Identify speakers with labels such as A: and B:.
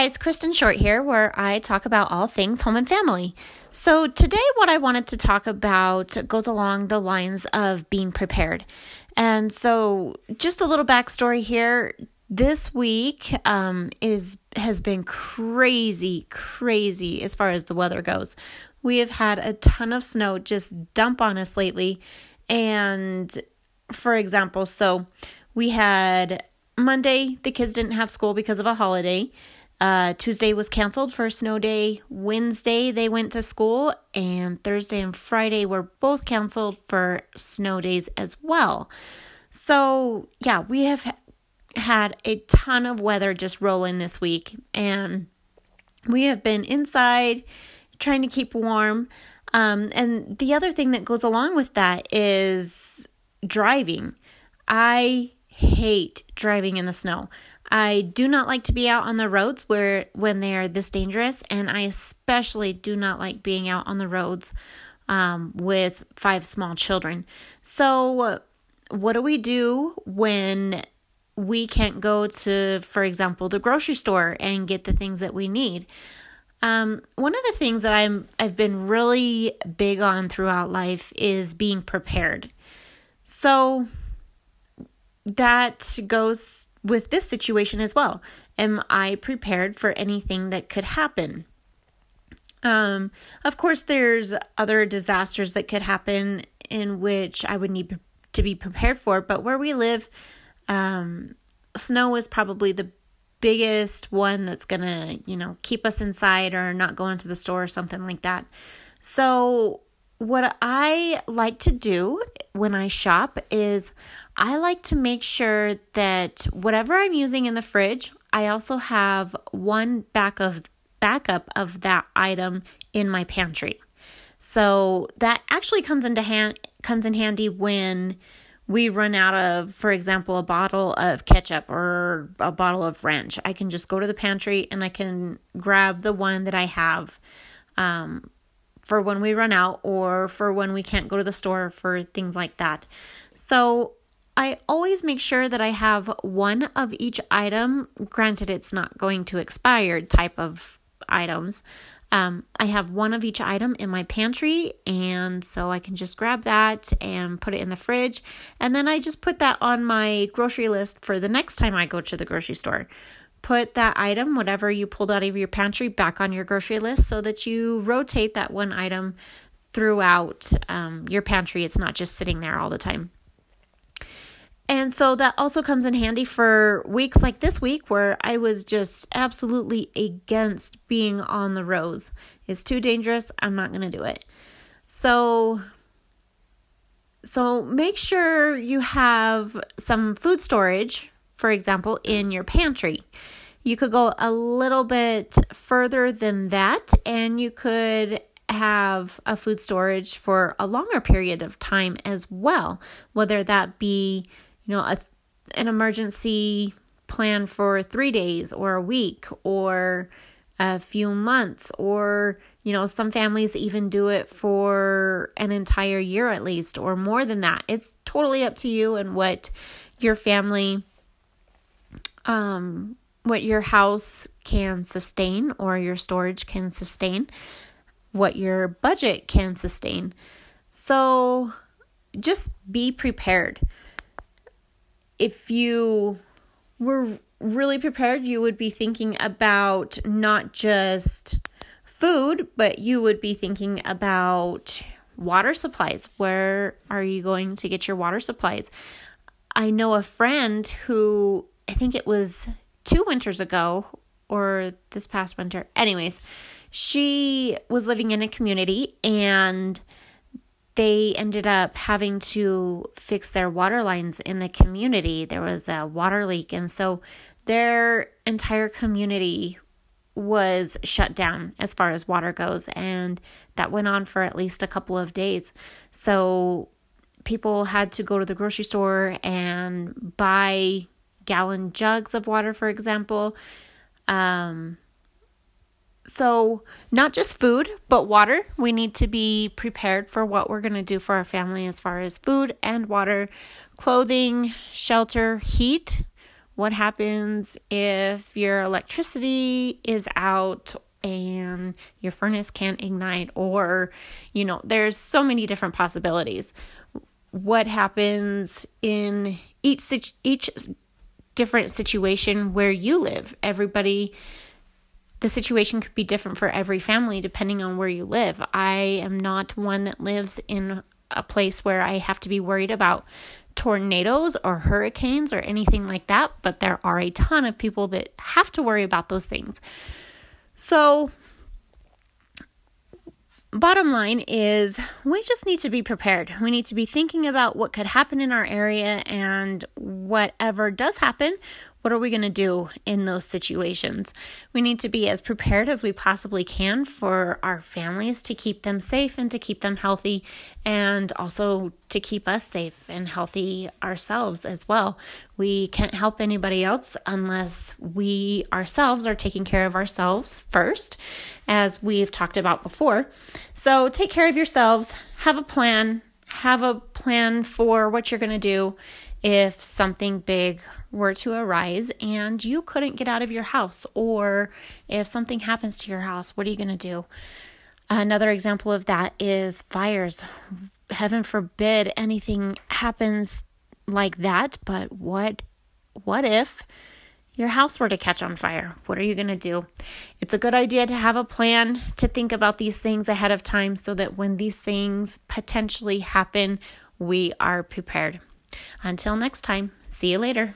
A: guys, Kristen Short here, where I talk about all things home and family. So, today, what I wanted to talk about goes along the lines of being prepared. And so, just a little backstory here. This week um, is has been crazy, crazy as far as the weather goes. We have had a ton of snow just dump on us lately. And for example, so we had Monday, the kids didn't have school because of a holiday. Uh, Tuesday was canceled for snow day. Wednesday, they went to school. And Thursday and Friday were both canceled for snow days as well. So, yeah, we have had a ton of weather just rolling this week. And we have been inside trying to keep warm. Um, and the other thing that goes along with that is driving. I hate driving in the snow. I do not like to be out on the roads where when they are this dangerous, and I especially do not like being out on the roads um, with five small children. So, what do we do when we can't go to, for example, the grocery store and get the things that we need? Um, one of the things that I'm I've been really big on throughout life is being prepared. So that goes with this situation as well. Am I prepared for anything that could happen? Um, of course, there's other disasters that could happen in which I would need to be prepared for, but where we live, um, snow is probably the biggest one that's gonna, you know, keep us inside or not go into the store or something like that. So, what I like to do when I shop is I like to make sure that whatever I'm using in the fridge, I also have one back of backup of that item in my pantry. So that actually comes into hand comes in handy when we run out of, for example, a bottle of ketchup or a bottle of ranch. I can just go to the pantry and I can grab the one that I have um, for when we run out or for when we can't go to the store for things like that. So I always make sure that I have one of each item. Granted, it's not going to expire type of items. Um, I have one of each item in my pantry, and so I can just grab that and put it in the fridge. And then I just put that on my grocery list for the next time I go to the grocery store. Put that item, whatever you pulled out of your pantry, back on your grocery list so that you rotate that one item throughout um, your pantry. It's not just sitting there all the time. And so that also comes in handy for weeks like this week where I was just absolutely against being on the roads. It's too dangerous. I'm not going to do it. So so make sure you have some food storage, for example, in your pantry. You could go a little bit further than that and you could have a food storage for a longer period of time as well, whether that be you know, a, an emergency plan for three days or a week or a few months, or, you know, some families even do it for an entire year at least or more than that. It's totally up to you and what your family, um, what your house can sustain or your storage can sustain, what your budget can sustain. So just be prepared if you were really prepared, you would be thinking about not just food, but you would be thinking about water supplies. Where are you going to get your water supplies? I know a friend who I think it was two winters ago or this past winter. Anyways, she was living in a community and they ended up having to fix their water lines in the community. There was a water leak, and so their entire community was shut down as far as water goes, and that went on for at least a couple of days. So people had to go to the grocery store and buy gallon jugs of water, for example. Um, so, not just food, but water. We need to be prepared for what we're going to do for our family as far as food and water, clothing, shelter, heat. What happens if your electricity is out and your furnace can't ignite? Or, you know, there's so many different possibilities. What happens in each each different situation where you live? Everybody the situation could be different for every family depending on where you live. I am not one that lives in a place where I have to be worried about tornadoes or hurricanes or anything like that, but there are a ton of people that have to worry about those things. So, bottom line is we just need to be prepared. We need to be thinking about what could happen in our area and whatever does happen, what are we going to do in those situations? We need to be as prepared as we possibly can for our families to keep them safe and to keep them healthy, and also to keep us safe and healthy ourselves as well. We can't help anybody else unless we ourselves are taking care of ourselves first, as we've talked about before. So take care of yourselves, have a plan, have a plan for what you're going to do if something big were to arise and you couldn't get out of your house, or if something happens to your house, what are you going to do? Another example of that is fires. Heaven forbid anything happens like that, but what what if your house were to catch on fire? What are you going to do? It's a good idea to have a plan to think about these things ahead of time so that when these things potentially happen, we are prepared. Until next time, see you later.